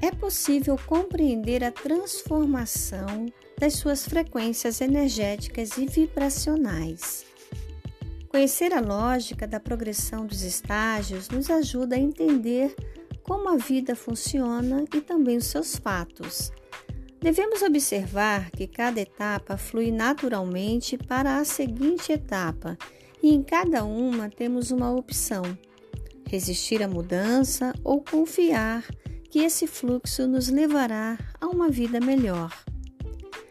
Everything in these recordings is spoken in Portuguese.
é possível compreender a transformação das suas frequências energéticas e vibracionais. Conhecer a lógica da progressão dos estágios nos ajuda a entender como a vida funciona e também os seus fatos. Devemos observar que cada etapa flui naturalmente para a seguinte etapa e em cada uma temos uma opção: resistir à mudança ou confiar que esse fluxo nos levará a uma vida melhor.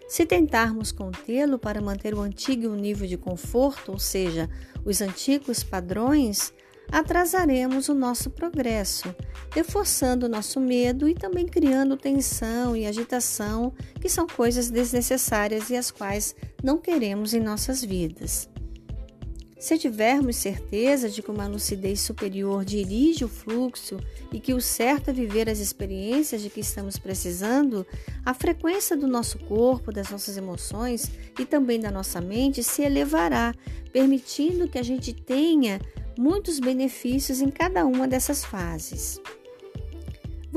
Se tentarmos contê-lo para manter o antigo nível de conforto, ou seja, os antigos padrões, atrasaremos o nosso progresso, reforçando o nosso medo e também criando tensão e agitação, que são coisas desnecessárias e as quais não queremos em nossas vidas. Se tivermos certeza de que uma lucidez superior dirige o fluxo e que o certo é viver as experiências de que estamos precisando, a frequência do nosso corpo, das nossas emoções e também da nossa mente se elevará, permitindo que a gente tenha muitos benefícios em cada uma dessas fases.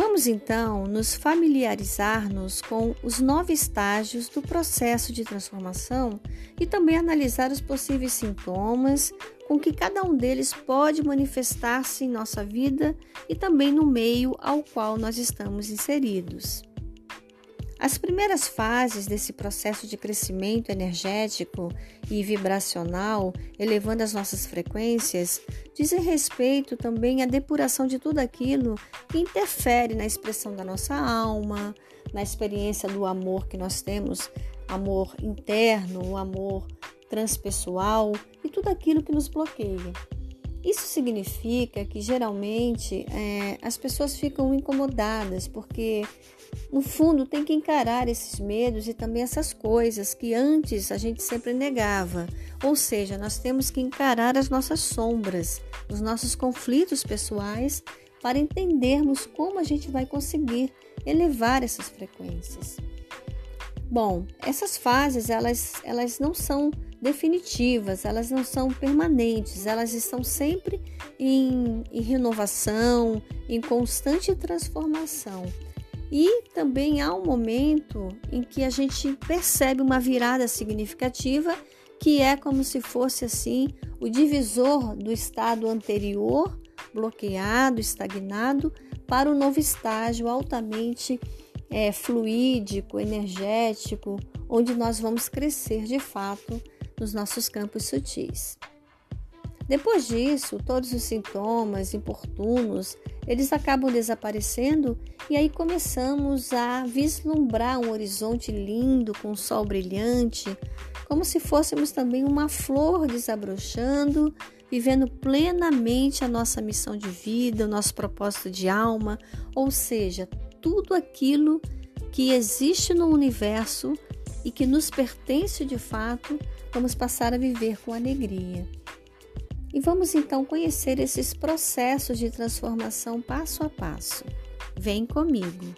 Vamos então nos familiarizar-nos com os nove estágios do processo de transformação e também analisar os possíveis sintomas com que cada um deles pode manifestar-se em nossa vida e também no meio ao qual nós estamos inseridos. As primeiras fases desse processo de crescimento energético e vibracional, elevando as nossas frequências, dizem respeito também à depuração de tudo aquilo que interfere na expressão da nossa alma, na experiência do amor que nós temos, amor interno, o amor transpessoal e tudo aquilo que nos bloqueia. Isso significa que geralmente é, as pessoas ficam incomodadas porque no fundo, tem que encarar esses medos e também essas coisas que antes a gente sempre negava. Ou seja, nós temos que encarar as nossas sombras, os nossos conflitos pessoais, para entendermos como a gente vai conseguir elevar essas frequências. Bom, essas fases elas, elas não são definitivas, elas não são permanentes, elas estão sempre em, em renovação, em constante transformação. E também há um momento em que a gente percebe uma virada significativa, que é como se fosse assim o divisor do estado anterior, bloqueado, estagnado, para o novo estágio altamente é, fluídico, energético, onde nós vamos crescer de fato nos nossos campos sutis. Depois disso, todos os sintomas importunos, eles acabam desaparecendo e aí começamos a vislumbrar um horizonte lindo com o sol brilhante, como se fôssemos também uma flor desabrochando, vivendo plenamente a nossa missão de vida, o nosso propósito de alma, ou seja, tudo aquilo que existe no universo e que nos pertence de fato, vamos passar a viver com alegria. E vamos então conhecer esses processos de transformação passo a passo. Vem comigo!